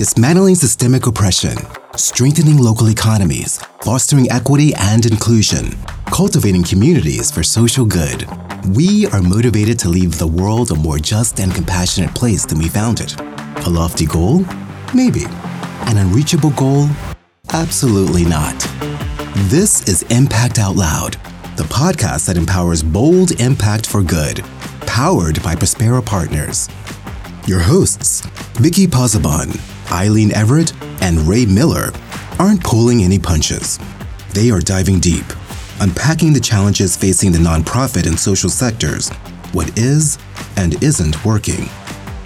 dismantling systemic oppression, strengthening local economies, fostering equity and inclusion, cultivating communities for social good. We are motivated to leave the world a more just and compassionate place than we found it. A lofty goal? Maybe. An unreachable goal? Absolutely not. This is Impact Out Loud, the podcast that empowers bold impact for good, powered by Prospera Partners. Your hosts, Vicki Pozzebon, Eileen Everett, and Rae Miller, aren't pulling any punches. They are diving deep, unpacking the challenges facing the nonprofit and social sectors, what is and isn't working,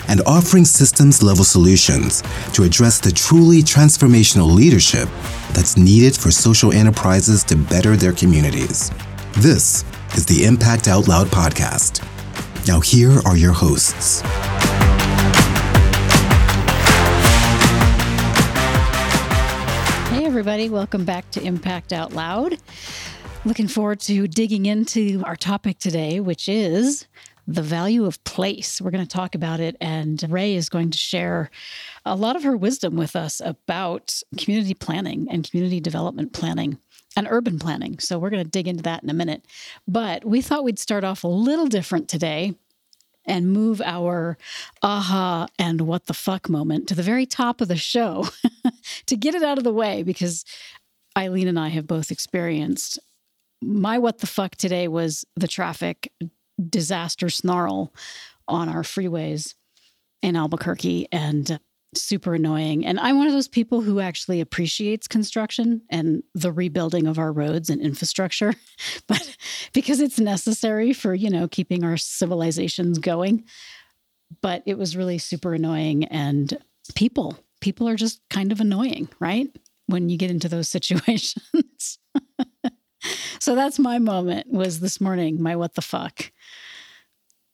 and offering systems level solutions to address the truly transformational leadership that's needed for social enterprises to better their communities. This is the Impact Out Loud podcast. Now, here are your hosts. Everybody, welcome back to Impact Out Loud. Looking forward to digging into our topic today, which is the value of place. We're going to talk about it, and Rae is going to share a lot of her wisdom with us about community planning and community development planning and urban planning. So, we're going to dig into that in a minute. But we thought we'd start off a little different today and move our aha and what the fuck moment to the very top of the show to get it out of the way because Eileen and I have both experienced my what the fuck today was the traffic disaster snarl on our freeways in Albuquerque and super annoying. And I'm one of those people who actually appreciates construction and the rebuilding of our roads and infrastructure, but because it's necessary for, you know, keeping our civilizations going. But it was really super annoying and people, people are just kind of annoying, right? When you get into those situations. so that's my moment was this morning, my what the fuck.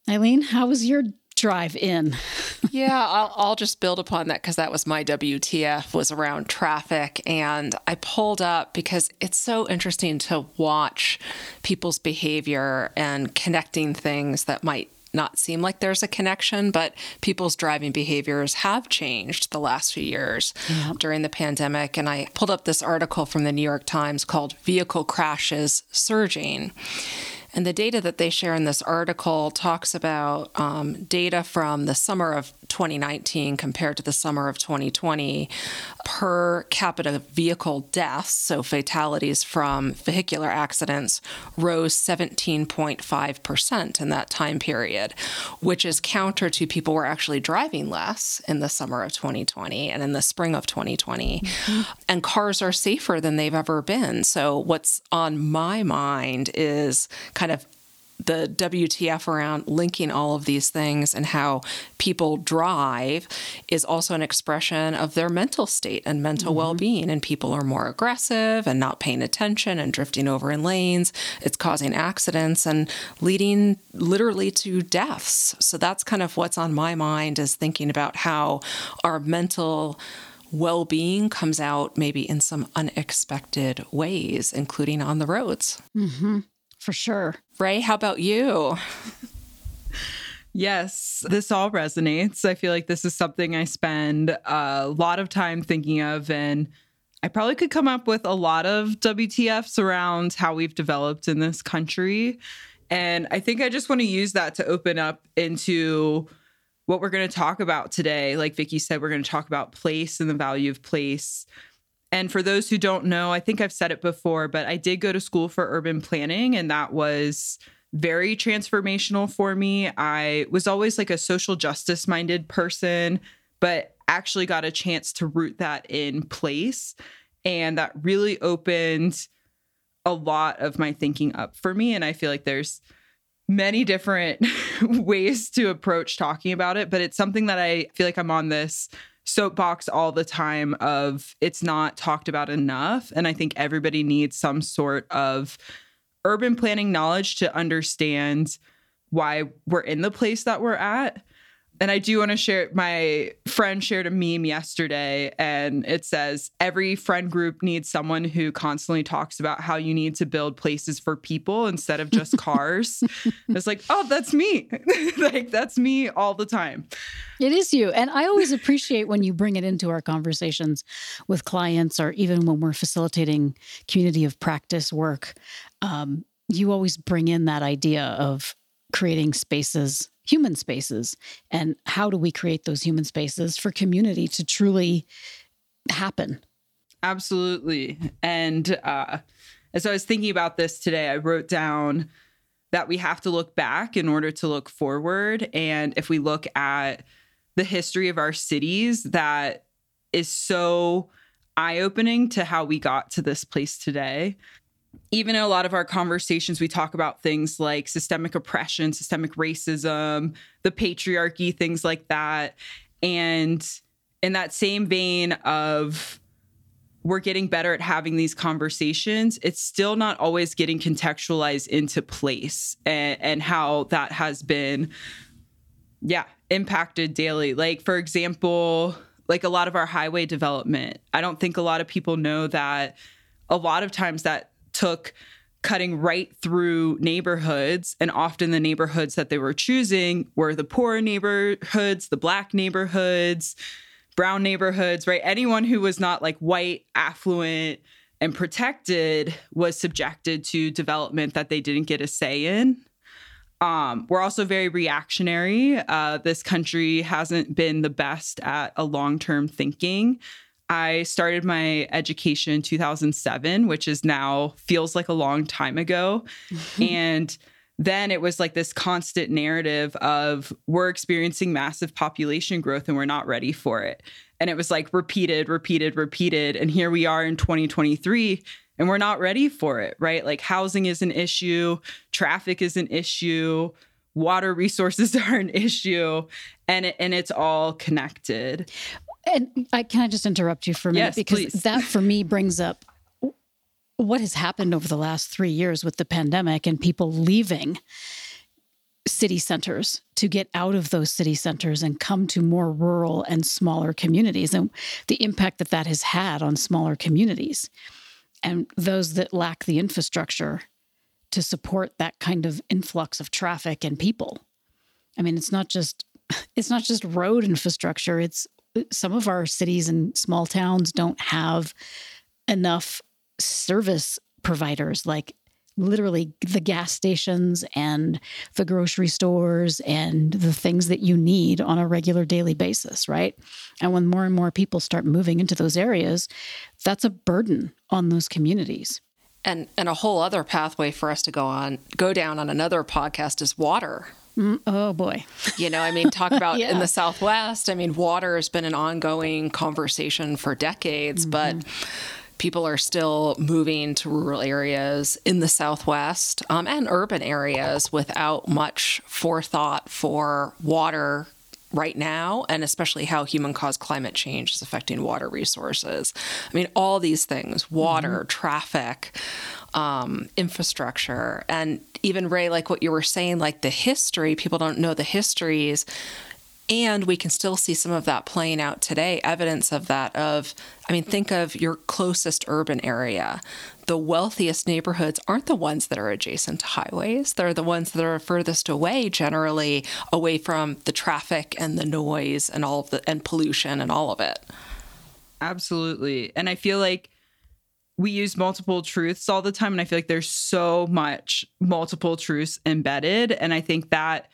Eileen, how was your drive in? yeah, I'll, I'll just build upon that because that was my WTF was around traffic. And I pulled up because it's so interesting to watch people's behavior and connecting things that might not seem like there's a connection, but people's driving behaviors have changed the last few years yeah. during the pandemic. And I pulled up this article from the New York Times called Vehicle Crashes Surging. And the data that they share in this article talks about um, data from the summer of 2019 compared to the summer of 2020 per capita vehicle deaths, so fatalities from vehicular accidents, rose 17.5% in that time period, which is counter to people were actually driving less in the summer of 2020 and in the spring of 2020. Mm-hmm. And cars are safer than they've ever been. So, what's on my mind is kind of the WTF around linking all of these things and how people drive is also an expression of their mental state and mental mm-hmm. well being. And people are more aggressive and not paying attention and drifting over in lanes. It's causing accidents and leading literally to deaths. So that's kind of what's on my mind is thinking about how our mental well being comes out maybe in some unexpected ways, including on the roads. Mm-hmm for sure. Rae, how about you? Yes, this all resonates. I feel like this is something I spend a lot of time thinking of, and I probably could come up with a lot of WTFs around how we've developed in this country. And I think I just want to use that to open up into what we're going to talk about today. Like Vicki said, we're going to talk about place and the value of place. And for those who don't know, I think I've said it before, but I did go to school for urban planning, and that was very transformational for me. I was always like a social justice minded person, but actually got a chance to root that in place. And that really opened a lot of my thinking up for me. And I feel like there's many different ways to approach talking about it, but it's something that I feel like I'm on this soapbox all the time of it's not talked about enough and i think everybody needs some sort of urban planning knowledge to understand why we're in the place that we're at And I do want to share my friend shared a meme yesterday and it says every friend group needs someone who constantly talks about how you need to build places for people instead of just cars. it's like, oh, that's me. like that's me all the time. It is you. And I always appreciate when you bring it into our conversations with clients or even when we're facilitating community of practice work. Um, you always bring in that idea of creating spaces human spaces and how do we create those human spaces for community to truly happen. Absolutely. And uh, as i was thinking about this today i wrote down that we have to look back in order to look forward. And if we look at the history of our cities that is so eye-opening to how we got to this place today even in a lot of our conversations, we talk about things like systemic oppression, systemic racism, the patriarchy, things like that. And in that same vein of we're getting better at having these conversations, it's still not always getting contextualized into place and, and how that has been, yeah, impacted daily. Like, for example, like a lot of our highway development, I don't think a lot of people know that a lot of times that took cutting right through neighborhoods. And often the neighborhoods that they were choosing were the poor neighborhoods, the black neighborhoods, brown neighborhoods, right? Anyone who was not like white, affluent, and protected was subjected to development that they didn't get a say in. Um, we're also very reactionary. Uh, this country hasn't been the best at a long term thinking. I started my education in 2007, which is now feels like a long time ago. Mm-hmm. and then it was like this constant narrative of we're experiencing massive population growth and we're not ready for it. And it was like repeated, repeated, repeated. And here we are in 2023 and we're not ready for it, right? Like housing is an issue, traffic is an issue, water resources are an issue, and it, and it's all connected. And I can I just interrupt you for a minute yes, because please. that for me brings up what has happened over the last three years with the pandemic and people leaving city centers to get out of those city centers and come to more rural and smaller communities and the impact that that has had on smaller communities and those that lack the infrastructure to support that kind of influx of traffic and people i mean it's not just it's not just road infrastructure it's some of our cities and small towns don't have enough service providers like literally the gas stations and the grocery stores and the things that you need on a regular daily basis, right? And when more and more people start moving into those areas, that's a burden on those communities. And and a whole other pathway for us to go on go down on another podcast is water, Mm, oh boy. You know, I mean, talk about Yeah. in the Southwest. I mean, water has been an ongoing conversation for decades, but people are still moving to rural areas in the Southwest um, and urban areas without much forethought for water right now, and especially how human caused climate change is affecting water resources. I mean, all these things water, traffic, um, infrastructure, and even Rae, like what you were saying, like the history, people don't know the histories. And we can still see some of that playing out today, evidence of that. Of, I mean, think of your closest urban area. The wealthiest neighborhoods aren't the ones that are adjacent to highways. They're the ones that are furthest away, generally away from the traffic and the noise and all of the and pollution and all of it. Absolutely. And I feel like we use multiple truths all the time. And I feel like there's so much multiple truths embedded. And I think that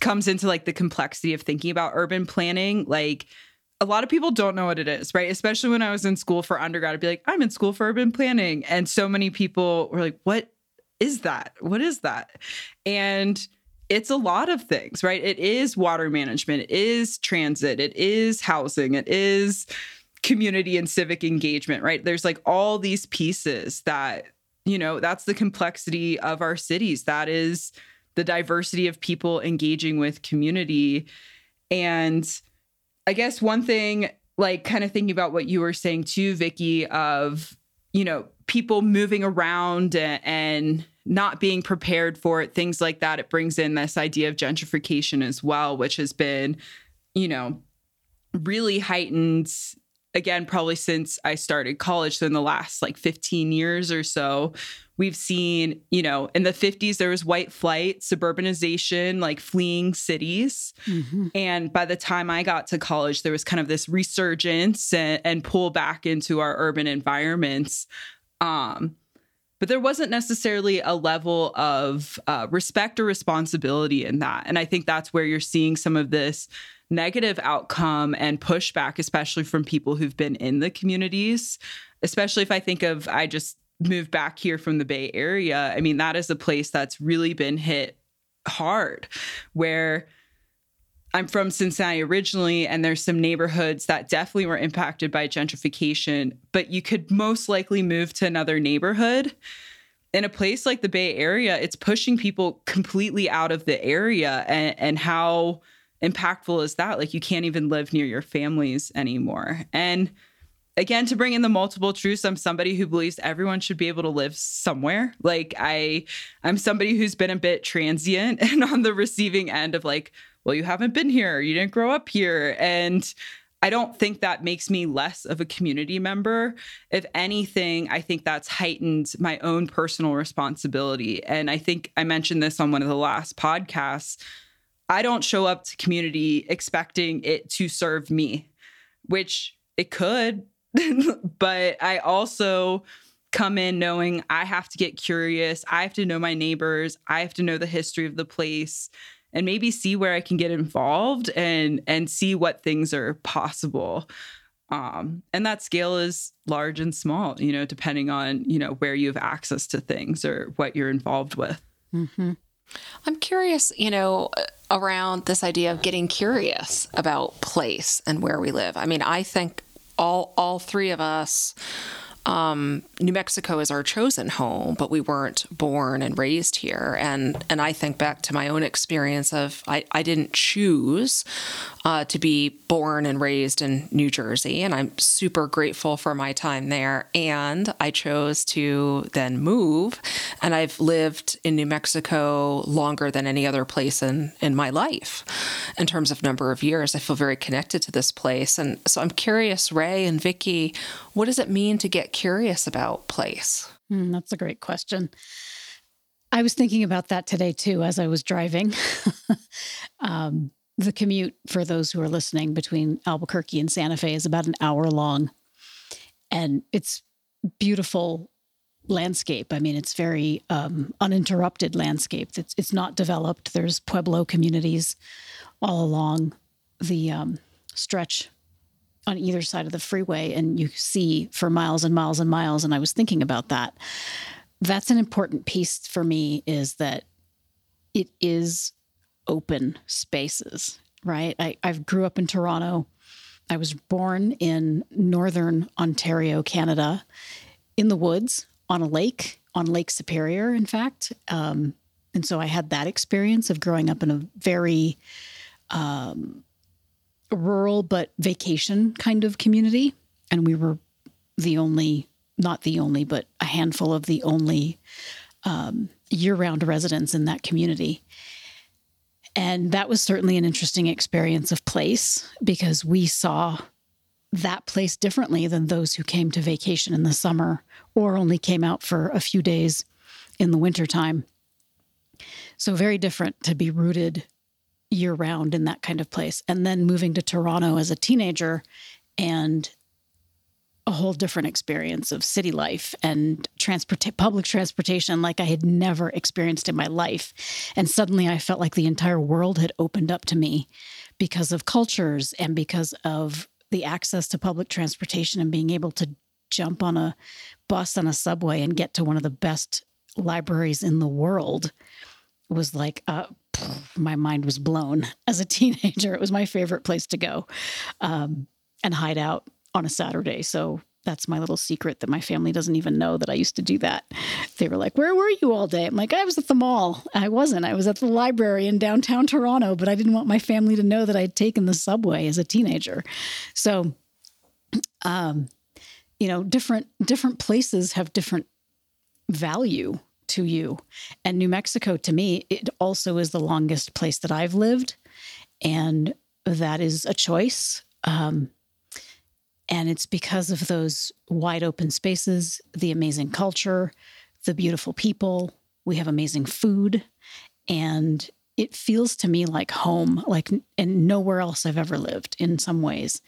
comes into like the complexity of thinking about urban planning. Like a lot of people don't know what it is, right? Especially when I was in school for undergrad, I'd be like, I'm in school for urban planning. And so many people were like, what is that? What is that? And it's a lot of things, right? It is water management, it is transit, it is housing, it is community and civic engagement, right? There's like all these pieces that, you know, that's the complexity of our cities. That is the diversity of people engaging with community. And I guess one thing, like kind of thinking about what you were saying too, Vicki, of, you know, people moving around and, and not being prepared for it, things like that. It brings in this idea of gentrification as well, which has been, you know, really heightened again, probably since I started college. So in the last like 15 years or so, we've seen, you know, in the 50s, there was white flight, suburbanization, like fleeing cities. Mm-hmm. And by the time I got to college, there was kind of this resurgence and, and pull back into our urban environments. Um, but there wasn't necessarily a level of uh, respect or responsibility in that. And I think that's where you're seeing some of this negative outcome and pushback, especially from people who've been in the communities. Especially if I think of, I just moved back here from the Bay Area. I mean, that is a place that's really been hit hard where I'm from Cincinnati originally, and there's some neighborhoods that definitely were impacted by gentrification, but you could most likely move to another neighborhood. In a place like the Bay Area, it's pushing people completely out of the area. And, and how impactful is that? Like, you can't even live near your families anymore. And again to bring in the multiple truths i'm somebody who believes everyone should be able to live somewhere like i i'm somebody who's been a bit transient and on the receiving end of like well, you haven't been here, you didn't grow up here. And I don't think that makes me less of a community member. If anything, I think that's heightened my own personal responsibility. And I think I mentioned this on one of the last podcasts. I don't show up to community expecting it to serve me, which it could, but I also come in knowing I have to get curious. I have to know my neighbors. I have to know the history of the place and maybe see where I can get involved and and see what things are possible. Um, and that scale is large and small, you know, depending on you know where you have access to things or what you're involved with. Mm-hmm. I'm curious, you know, uh, around this idea of getting curious about place and where we live. I mean, I think all all three of us um, New Mexico is our chosen home, but we weren't born and raised here. And and I think back to my own experience of I, I didn't choose uh, to be born and raised in New Jersey, and I'm super grateful for my time there. And I chose to then move, and I've lived in New Mexico longer than any other place in in my life, in terms of number of years. I feel very connected to this place, and so I'm curious, Rae and Vicki, what does it mean to get curious about place? Mm, that's a great question. I was thinking about that today too as I was driving. um, the commute for those who are listening between Albuquerque and Santa Fe is about an hour long. And it's beautiful landscape. I mean, it's very um, uninterrupted landscape. It's, it's not developed. There's Pueblo communities all along the um, stretch on either side of the freeway, and you see for miles and miles and miles. And I was thinking about that. That's an important piece for me is that it is open spaces, right? I, I grew up in Toronto. I was born in northern Ontario, Canada, in the woods on a lake, on Lake Superior, in fact. Um, and so I had that experience of growing up in a very um, rural but vacation kind of community. And we were the only, not the only, but a handful of the only um, year round residents in that community. And that was certainly an interesting experience of place because we saw that place differently than those who came to vacation in the summer or only came out for a few days in the wintertime. So, very different to be rooted year round in that kind of place. And then moving to Toronto as a teenager and a whole different experience of city life and transport public transportation like I had never experienced in my life. And suddenly I felt like the entire world had opened up to me because of cultures and because of the access to public transportation and being able to jump on a bus on a subway and get to one of the best libraries in the world was like uh, my mind was blown as a teenager it was my favorite place to go um, and hide out on a Saturday. So that's my little secret that my family doesn't even know that I used to do that. They were like, Where were you all day? I'm like, I was at the mall. I wasn't. I was at the library in downtown Toronto, but I didn't want my family to know that I'd taken the subway as a teenager. So, um, you know, different different places have different value to you. And New Mexico, to me, it also is the longest place that I've lived. And that is a choice. Um, and it's because of those wide open spaces, the amazing culture, the beautiful people. We have amazing food. And it feels to me like home, like and nowhere else I've ever lived in some ways.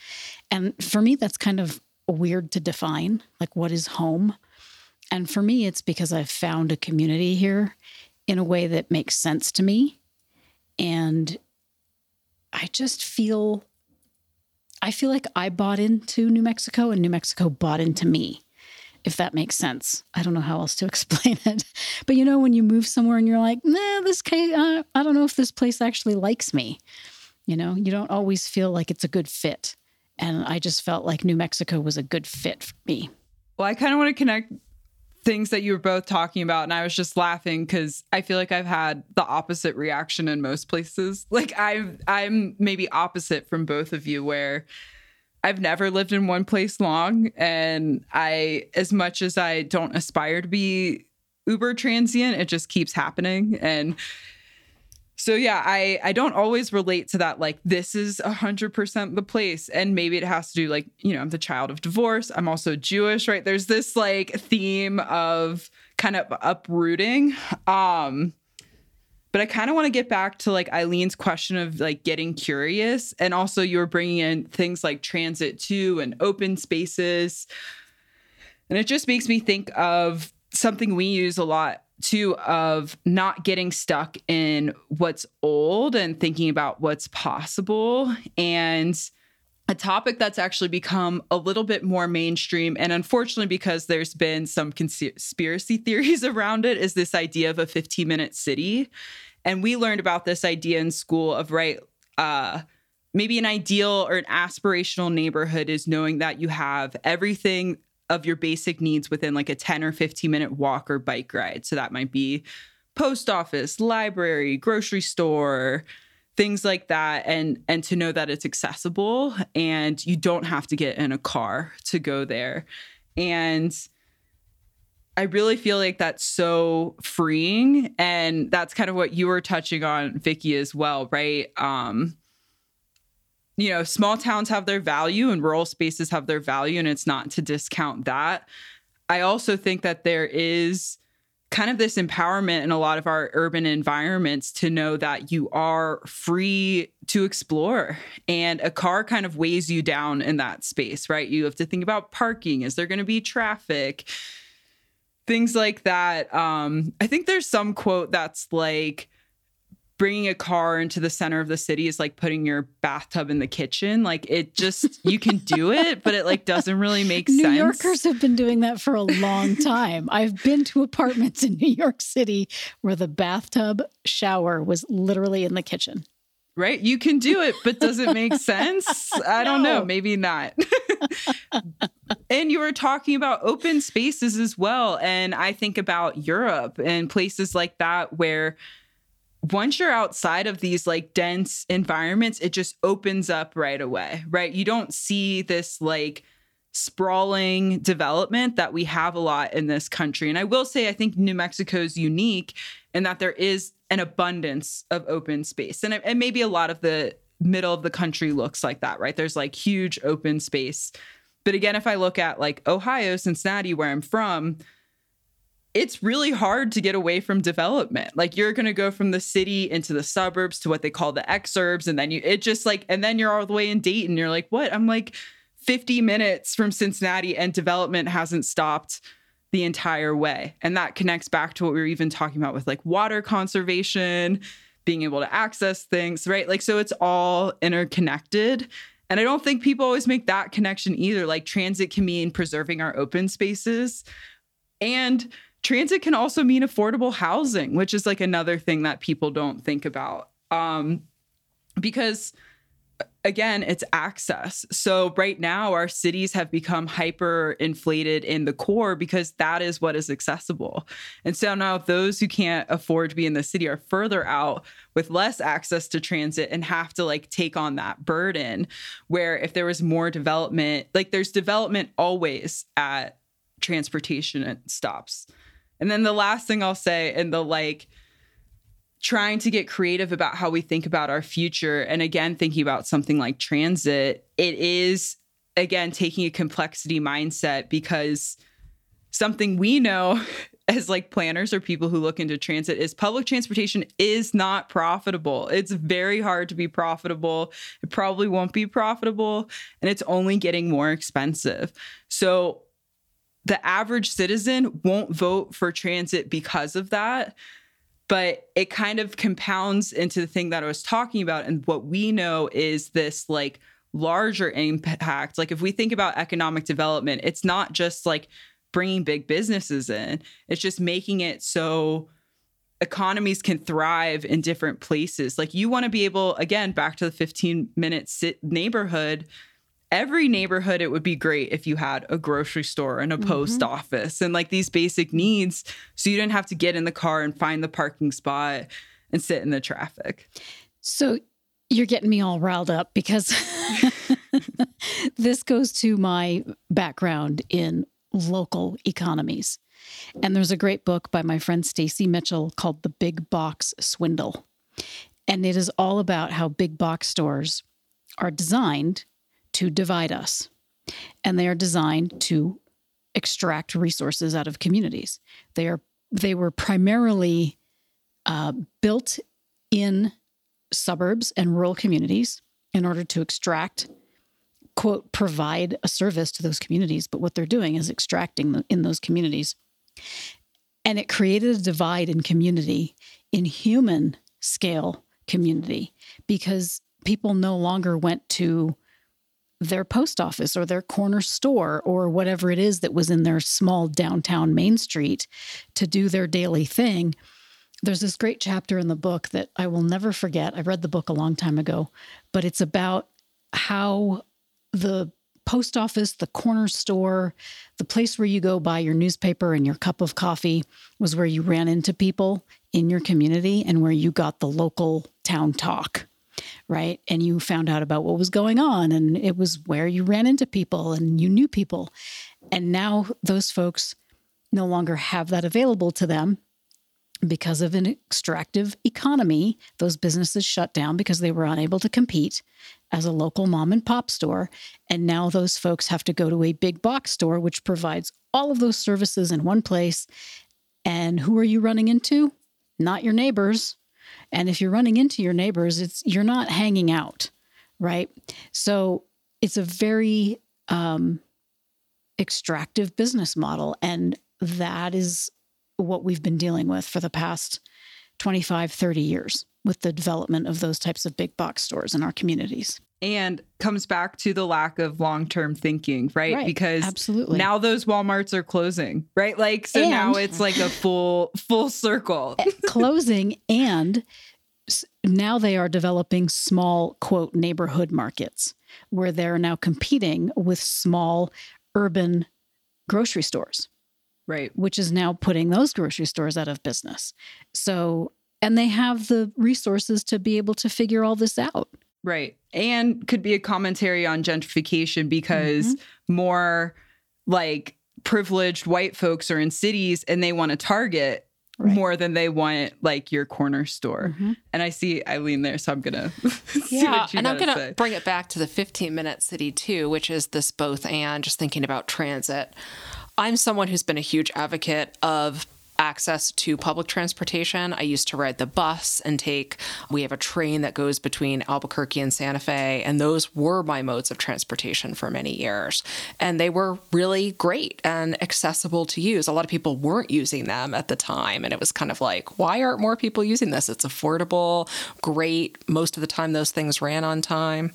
And for me, that's kind of weird to define. Like, what is home? And for me, it's because I've found a community here in a way that makes sense to me. And I just feel I feel like I bought into New Mexico and New Mexico bought into me, if that makes sense. I don't know how else to explain it. But you know, when you move somewhere and you're like, nah, this case, uh, I don't know if this place actually likes me. You know, you don't always feel like it's a good fit. And I just felt like New Mexico was a good fit for me. Well, I kind of want to connect things that you were both talking about and i was just laughing because i feel like i've had the opposite reaction in most places. Like i'm i'm maybe opposite from both of you where i've never lived in one place long and i as much as i don't aspire to be uber transient it just keeps happening. And so yeah, I I don't always relate to that like this is a hundred percent the place, and maybe it has to do like you know I'm the child of divorce. I'm also Jewish, right? There's this like theme of kind of uprooting. Um, but I kind of want to get back to like Eileen's question of like getting curious, and also you were bringing in things like transit too and open spaces, and it just makes me think of something we use a lot too of not getting stuck in what's old and thinking about what's possible. And a topic that's actually become a little bit more mainstream and unfortunately because there's been some conspiracy theories around it is this idea of a 15 minute city. And we learned about this idea in school of right uh, maybe an ideal or an aspirational neighborhood is knowing that you have everything of your basic needs within like a 10 or 15 minute walk or bike ride. So that might be post office, library, grocery store, things like that and and to know that it's accessible and you don't have to get in a car to go there. And I really feel like that's so freeing and that's kind of what you were touching on Vicki as well, right? Um you know, small towns have their value and rural spaces have their value, and it's not to discount that. I also think that there is kind of this empowerment in a lot of our urban environments to know that you are free to explore and a car kind of weighs you down in that space right? You have to think about parking. Is there going to be traffic? Things like that. Um i think there's some quote that's like bringing a car into the center of the city is like putting your bathtub in the kitchen. Like it just you can do it, but it like doesn't really make New sense. New Yorkers have been doing that for a long time. I've been to apartments in New York City where the bathtub shower was literally in the kitchen. Right? You can do it, but does it make sense? I don't no. know, maybe not. and you were talking about open spaces as well, and I think about Europe and places like that where once you're outside of these like dense environments, it just opens up right away, right? You don't see this like sprawling development that we have a lot in this country. And I will say, I think New Mexico is unique in that there is an abundance of open space. And, and maybe a lot of the middle of the country looks like that, right? There's like huge open space. But again, if I look at like Ohio, Cincinnati, where I'm from, it's really hard to get away from development. Like you're going to go from the city into the suburbs to what they call the exurbs and then you it just like and then you're all the way in Dayton. You're like, "What?" I'm like 50 minutes from Cincinnati and development hasn't stopped the entire way. And that connects back to what we were even talking about with like water conservation, being able to access things, right? Like so it's all interconnected. And I don't think people always make that connection either. Like transit can mean preserving our open spaces and transit can also mean affordable housing, which is like another thing that people don't think about. Um, because again, it's access. So right now, our cities have become hyper inflated in the core because that is what is accessible. And so now those who can't afford to be in the city are further out with less access to transit and have to like take on that burden. Where if there was more development, like there's development always at transportation stops And then the last thing I'll say, and the like, trying to get creative about how we think about our future. And again, thinking about something like transit, it is, again, taking a complexity mindset because something we know as like planners or people who look into transit is public transportation is not profitable. It's very hard to be profitable. It probably won't be profitable and it's only getting more expensive. So the average citizen won't vote for transit because of that. But it kind of compounds into the thing that I was talking about. And what we know is this like larger impact. Like if we think about economic development, it's not just like bringing big businesses in. It's just making it so economies can thrive in different places. Like you want to be able, again, back to the 15 minute sit neighborhood. Every neighborhood, it would be great if you had a grocery store and a mm-hmm. post office and like these basic needs. So you didn't have to get in the car and find the parking spot and sit in the traffic. So you're getting me all riled up because this goes to my background in local economies. And there's a great book by my friend Stacy Mitchell called The Big Box Swindle. And it is all about how big box stores are designed to divide us. And they are designed to extract resources out of communities. They are they were primarily uh, built in suburbs and rural communities in order to extract quote, provide a service to those communities, but what they're doing is extracting in those communities. And it created a divide in community, in human scale community, because people no longer went to their post office or their corner store or whatever it is that was in their small downtown main street to do their daily thing. There's this great chapter in the book that I will never forget. I read the book a long time ago, but it's about how the post office, the corner store, the place where you go buy your newspaper and your cup of coffee was where you ran into people in your community and where you got the local town talk, right? And you found out about what was going on. And it was where you ran into people and you knew people. And now those folks no longer have that available to them because of an extractive economy, those businesses shut down because they were unable to compete as a local mom and pop store. And now those folks have to go to a big box store, which provides all of those services in one place. And who are you running into? Not your neighbors. And if you're running into your neighbors, it's you're not hanging out, right? So it's a very um, extractive business model. And that is what we've been dealing with for the past 25, 30 years with the development of those types of big box stores in our communities. And comes back to the lack of long term thinking, right? right? Because absolutely now those Walmarts are closing, right? Like so and, now it's like a full full circle eh, closing, and now they are developing small quote neighborhood markets where they're now competing with small urban grocery stores Right. Which is now putting those grocery stores out of business. So, and they have the resources to be able to figure all this out. Right. And could be a commentary on gentrification because mm-hmm. more like privileged white folks are in cities and they want to target Right. more than they want like your corner store. Mm-hmm. And I see Eileen there, so I'm gonna yeah, and I'm gonna say. bring it back to the 15 minute city too, which is this both and just thinking about transit. I'm someone who's been a huge advocate of access to public transportation. I used to ride the bus and take, we have a train that goes between Albuquerque and Santa Fe, and those were my modes of transportation for many years. And they were really great and accessible to use. A lot of people weren't using them at the time, and it was kind of like, why aren't more people using this? It's affordable, great. Most of the time, those things ran on time.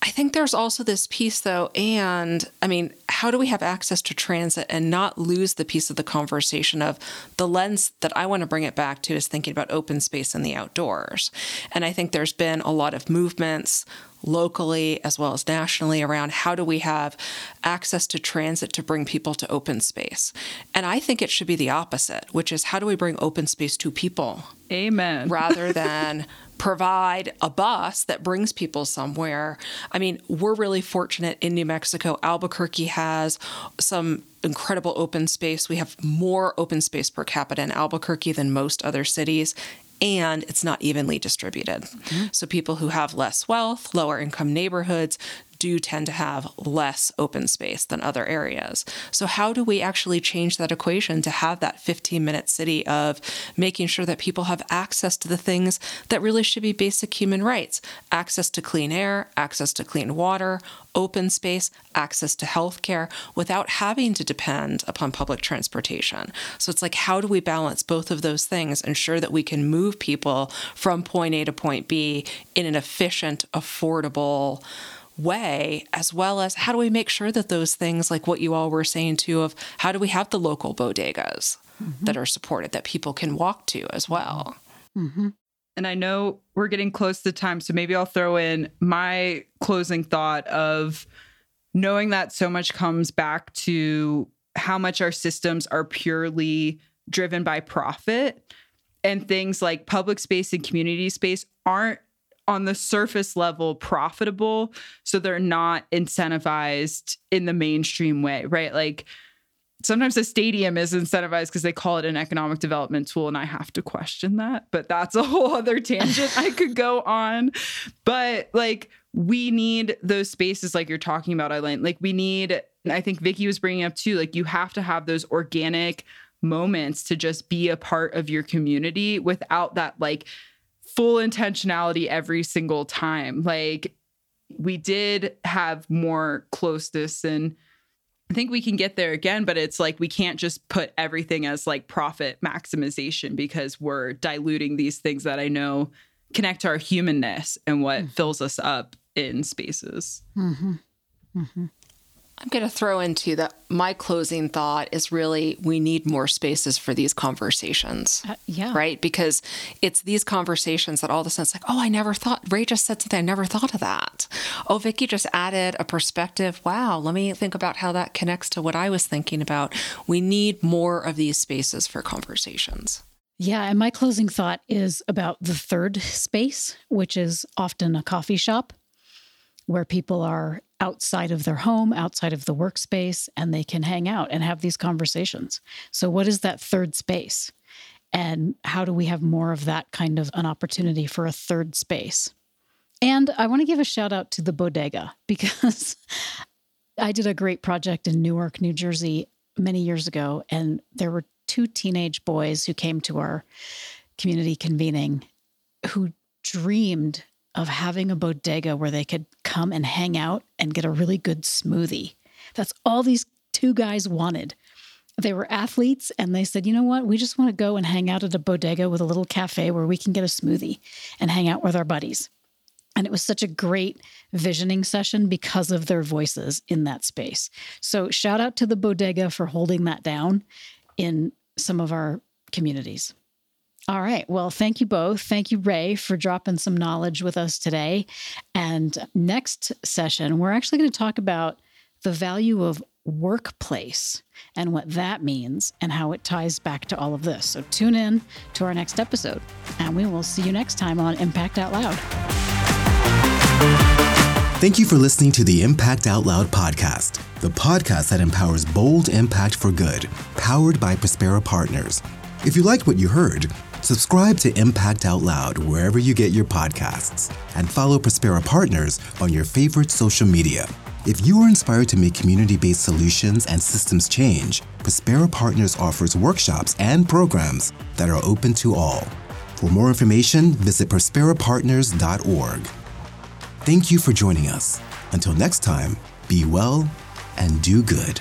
I think there's also this piece, though, and I mean, how do we have access to transit and not lose the piece of the conversation of the lens that I want to bring it back to is thinking about open space in the outdoors. And I think there's been a lot of movements locally as well as nationally around how do we have access to transit to bring people to open space. And I think it should be the opposite, which is how do we bring open space to people? Amen. rather than provide a bus that brings people somewhere. I mean, we're really fortunate in New Mexico. Albuquerque has some incredible open space. We have more open space per capita in Albuquerque than most other cities and it's not evenly distributed. Mm-hmm. So people who have less wealth, lower income neighborhoods do tend to have less open space than other areas. So, how do we actually change that equation to have that 15 minute city of making sure that people have access to the things that really should be basic human rights access to clean air, access to clean water, open space, access to healthcare without having to depend upon public transportation. So, it's like, how do we balance both of those things, ensure that we can move people from point A to point B in an efficient, affordable, way, as well as how do we make sure that those things, like what you all were saying too, of how do we have the local bodegas mm-hmm. that are supported that people can walk to as well. Mm-hmm. And I know we're getting close to time, so maybe I'll throw in my closing thought of knowing that so much comes back to how much our systems are purely driven by profit and things like public space and community space aren't on the surface level profitable so they're not incentivized in the mainstream way right? Like sometimes a stadium is incentivized because they call it an economic development tool and i have to question that but that's a whole other tangent i could go on. But like we need those spaces like you're talking about eileen. Like we need i think vicki was bringing up too like you have to have those organic moments to just be a part of your community without that like full intentionality every single time. Like we did have more closeness and I think we can get there again, but it's like we can't just put everything as like profit maximization because we're diluting these things that I know connect to our humanness and what mm-hmm. fills us up in spaces. Mm-hmm. Mm-hmm. I'm going to throw into that my closing thought is really we need more spaces for these conversations. Uh, yeah. Right? Because it's these conversations that all of a sudden it's like, oh, I never thought, Rae just said something, I never thought of that. Oh, Vicki just added a perspective. Wow, let me think about how that connects to what I was thinking about. We need more of these spaces for conversations. Yeah, and my closing thought is about the third space, which is often a coffee shop where people are outside of their home, outside of the workspace, and they can hang out and have these conversations. So, what is that third space? And how do we have more of that kind of an opportunity for a third space? And I want to give a shout out to the bodega because I did a great project in Newark, New Jersey many years ago. And there were two teenage boys who came to our community convening who dreamed of having a bodega where they could come and hang out and get a really good smoothie. That's all these two guys wanted. They were athletes and they said, you know what? We just want to go and hang out at a bodega with a little cafe where we can get a smoothie and hang out with our buddies. And it was such a great visioning session because of their voices in that space. So, shout out to the bodega for holding that down in some of our communities. All right. Well, thank you both. Thank you, Rae, for dropping some knowledge with us today. And next session, we're actually going to talk about the value of workplace and what that means and how it ties back to all of this. So tune in to our next episode, and we will see you next time on Impact Out Loud. Thank you for listening to the Impact Out Loud podcast, the podcast that empowers bold impact for good, powered by Prospera Partners. If you liked what you heard, Subscribe to Impact Out Loud wherever you get your podcasts and follow Prospera Partners on your favorite social media. If you are inspired to make community based solutions and systems change, Prospera Partners offers workshops and programs that are open to all. For more information, visit prosperapartners.org. Thank you for joining us. Until next time, be well and do good.